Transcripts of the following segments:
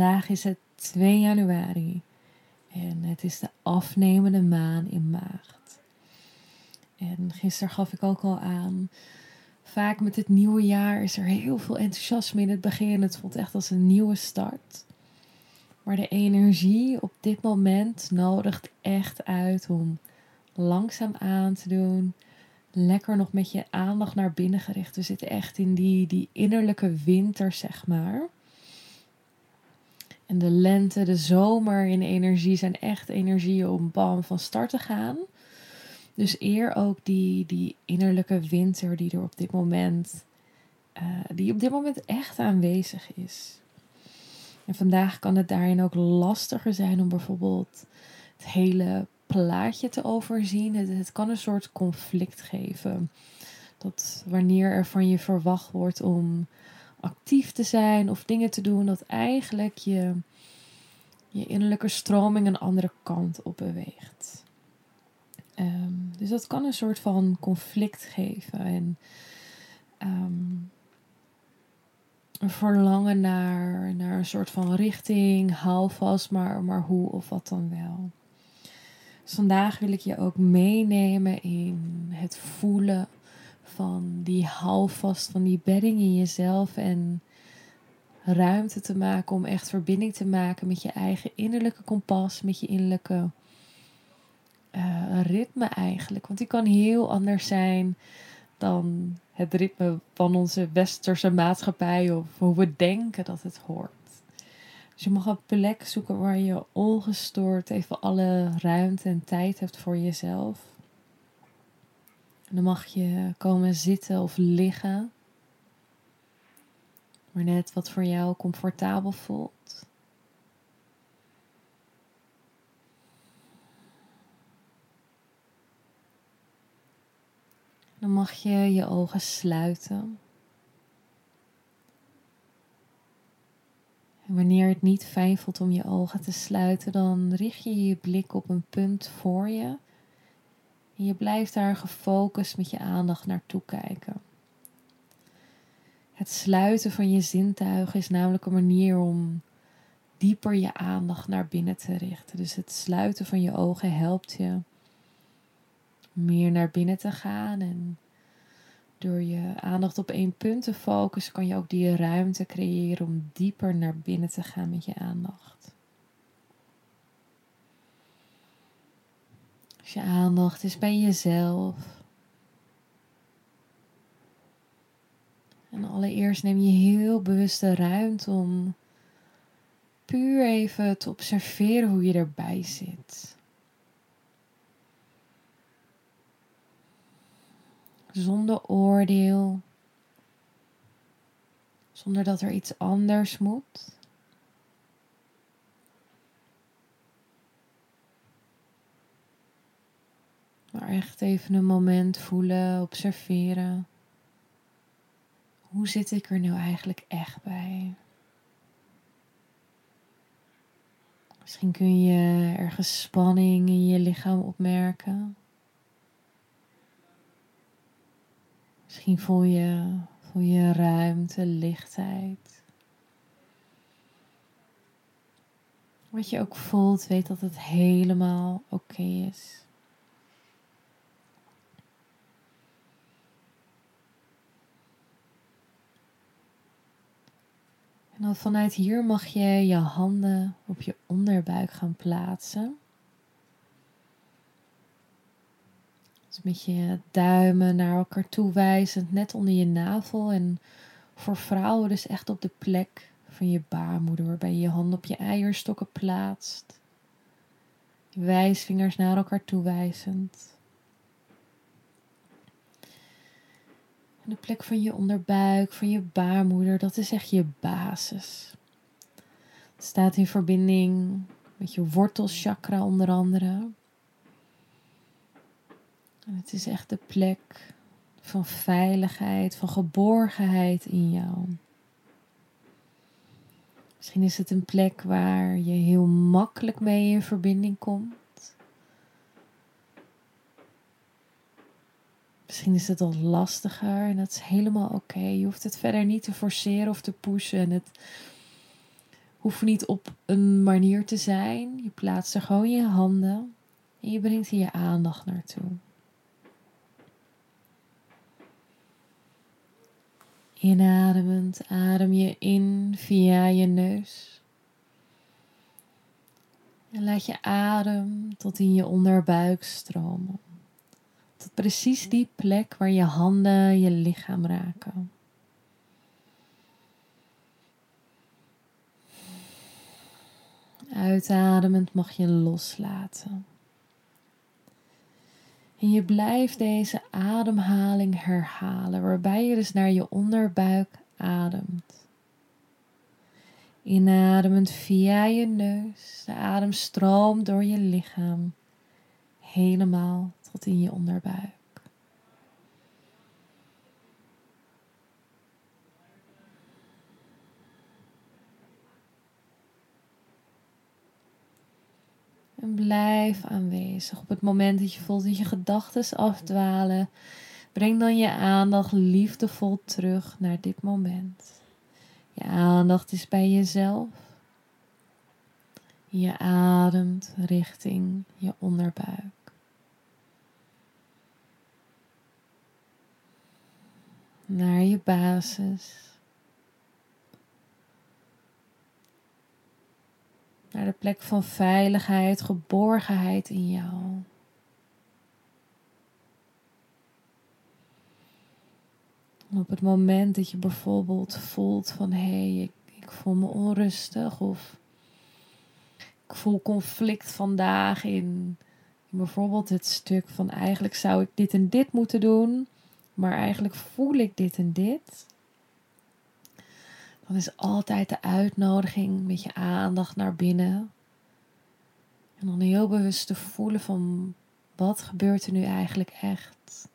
Vandaag is het 2 januari en het is de afnemende maan in maagd. En gisteren gaf ik ook al aan, vaak met het nieuwe jaar is er heel veel enthousiasme in het begin. Het voelt echt als een nieuwe start. Maar de energie op dit moment nodigt echt uit om langzaam aan te doen lekker nog met je aandacht naar binnen gericht. We zitten echt in die, die innerlijke winter, zeg maar. En de lente, de zomer in energie zijn echt energieën om bam van start te gaan. Dus eer ook die, die innerlijke winter die er op dit moment, uh, die op dit moment echt aanwezig is. En vandaag kan het daarin ook lastiger zijn om bijvoorbeeld het hele plaatje te overzien. Het, het kan een soort conflict geven. Dat wanneer er van je verwacht wordt om actief te zijn of dingen te doen, dat eigenlijk je, je innerlijke stroming een andere kant op beweegt. Ehm, dus dat kan een soort van conflict geven en um, een verlangen naar, naar een soort van richting, hou vast, maar, maar hoe of wat dan wel. Dus vandaag wil ik je ook meenemen in het voelen van die houvast, van die bedding in jezelf en ruimte te maken om echt verbinding te maken met je eigen innerlijke kompas, met je innerlijke uh, ritme eigenlijk. Want die kan heel anders zijn dan het ritme van onze westerse maatschappij of hoe we denken dat het hoort. Dus je mag een plek zoeken waar je ongestoord even alle ruimte en tijd hebt voor jezelf. En dan mag je komen zitten of liggen. Maar net wat voor jou comfortabel voelt. Dan mag je je ogen sluiten. wanneer het niet fijn voelt om je ogen te sluiten, dan richt je je blik op een punt voor je. En je blijft daar gefocust met je aandacht naartoe kijken. Het sluiten van je zintuigen is namelijk een manier om dieper je aandacht naar binnen te richten. Dus het sluiten van je ogen helpt je meer naar binnen te gaan en door je aandacht op één punt te focussen, kan je ook die ruimte creëren om dieper naar binnen te gaan met je aandacht. Je aandacht is bij jezelf. En allereerst neem je heel bewust de ruimte om puur even te observeren hoe je erbij zit. zonder oordeel, zonder dat er iets anders moet. Maar echt even een moment voelen, observeren. Hoe zit ik er nou eigenlijk echt bij? Misschien kun je ergens spanning in je lichaam opmerken. Misschien voel je, voel je ruimte, lichtheid. Wat je ook voelt, weet dat het helemaal oké is. Dan vanuit hier mag je je handen op je onderbuik gaan plaatsen. Dus met je duimen naar elkaar toe wijzend, net onder je navel. En voor vrouwen dus echt op de plek van je baarmoeder, waarbij je je hand op je eierstokken plaatst. Je wijsvingers naar elkaar toe wijzend. De plek van je onderbuik, van je baarmoeder, dat is echt je basis. staat in verbinding met je wortelchakra onder andere. En het is echt de plek van veiligheid, van geborgenheid in jou. Misschien is het een plek waar je heel makkelijk mee in verbinding komt. Misschien is het wat lastiger en dat is helemaal oké. Je hoeft het verder niet te forceren of te pushen. En het hoeft niet op een manier te zijn. Je plaatst er gewoon je handen en je brengt hier je aandacht naartoe. Inademend adem je in via je neus. En laat je adem tot in je onderbuik stromen. Tot precies die plek waar je handen je lichaam raken. Uitademend mag je loslaten. En je blijft deze ademhaling herhalen, waarbij je dus naar je onderbuik ademt. Inademend via je neus, de adem stroomt door je lichaam, helemaal in je onderbuik. En blijf aanwezig. Op het moment dat je voelt dat je gedachten afdwalen, breng dan je aandacht liefdevol terug naar dit moment. Je aandacht is bij jezelf. Je ademt richting je onderbuik. Naar je basis. Naar de plek van veiligheid, geborgenheid in jou. op het moment dat je bijvoorbeeld voelt van hé, hey, ik, ik voel me onrustig of ik voel conflict vandaag in, in bijvoorbeeld het stuk van eigenlijk zou ik dit en dit moeten doen, maar eigenlijk voel ik dit en dit dan is altijd de uitnodiging met je aandacht naar binnen. En dan heel bewust te voelen van wat gebeurt er nu eigenlijk echt?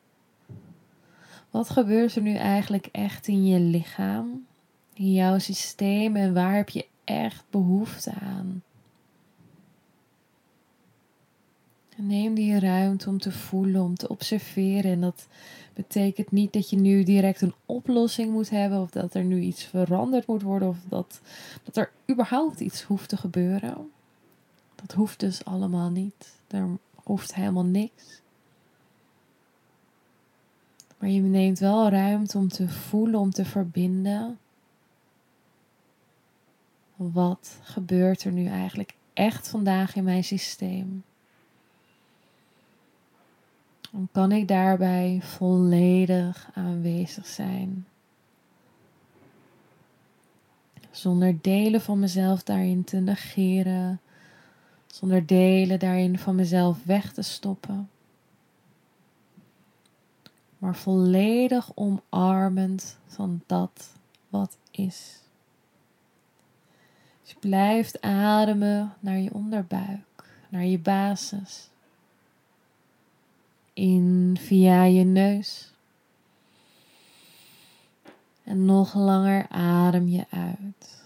Wat gebeurt er nu eigenlijk echt in je lichaam, in jouw systeem en waar heb je echt behoefte aan? En neem die ruimte om te voelen, om te observeren. En dat betekent niet dat je nu direct een oplossing moet hebben, of dat er nu iets veranderd moet worden, of dat, dat er überhaupt iets hoeft te gebeuren. Dat hoeft dus allemaal niet. Er hoeft helemaal niks. Maar je neemt wel ruimte om te voelen, om te verbinden. Wat gebeurt er nu eigenlijk echt vandaag in mijn systeem? Dan kan ik daarbij volledig aanwezig zijn. Zonder delen van mezelf daarin te negeren, zonder delen daarin van mezelf weg te stoppen, maar volledig omarmend van dat wat is. Dus blijft ademen naar je onderbuik, naar je basis in via je neus. En nog langer adem je uit.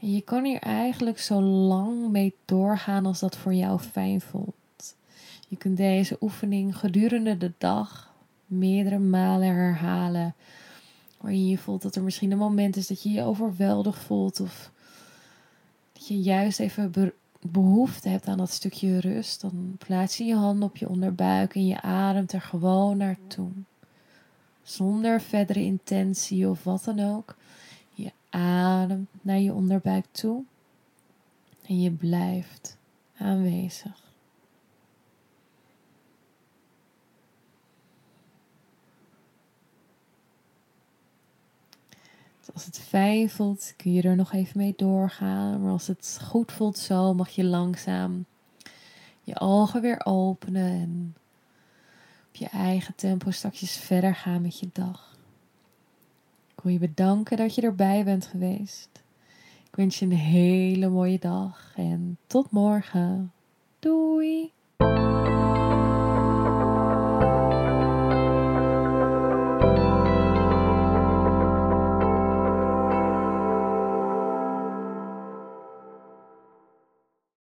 En je kan hier eigenlijk zo lang mee doorgaan als dat voor jou fijn voelt. Je kunt deze oefening gedurende de dag meerdere malen herhalen. Waarin je voelt dat er misschien een moment is dat je je overweldigd voelt. Of dat je juist even behoefte hebt aan dat stukje rust, dan plaats je je hand op je onderbuik en je ademt er gewoon naartoe. Zonder verdere intentie of wat dan ook. Je ademt naar je onderbuik toe en je blijft aanwezig. Als het fijn voelt, kun je er nog even mee doorgaan. Maar als het goed voelt zo, mag je langzaam je ogen weer openen en op je eigen tempo straks verder gaan met je dag. Ik wil je bedanken dat je erbij bent geweest. Ik wens je een hele mooie dag en tot morgen. Doei!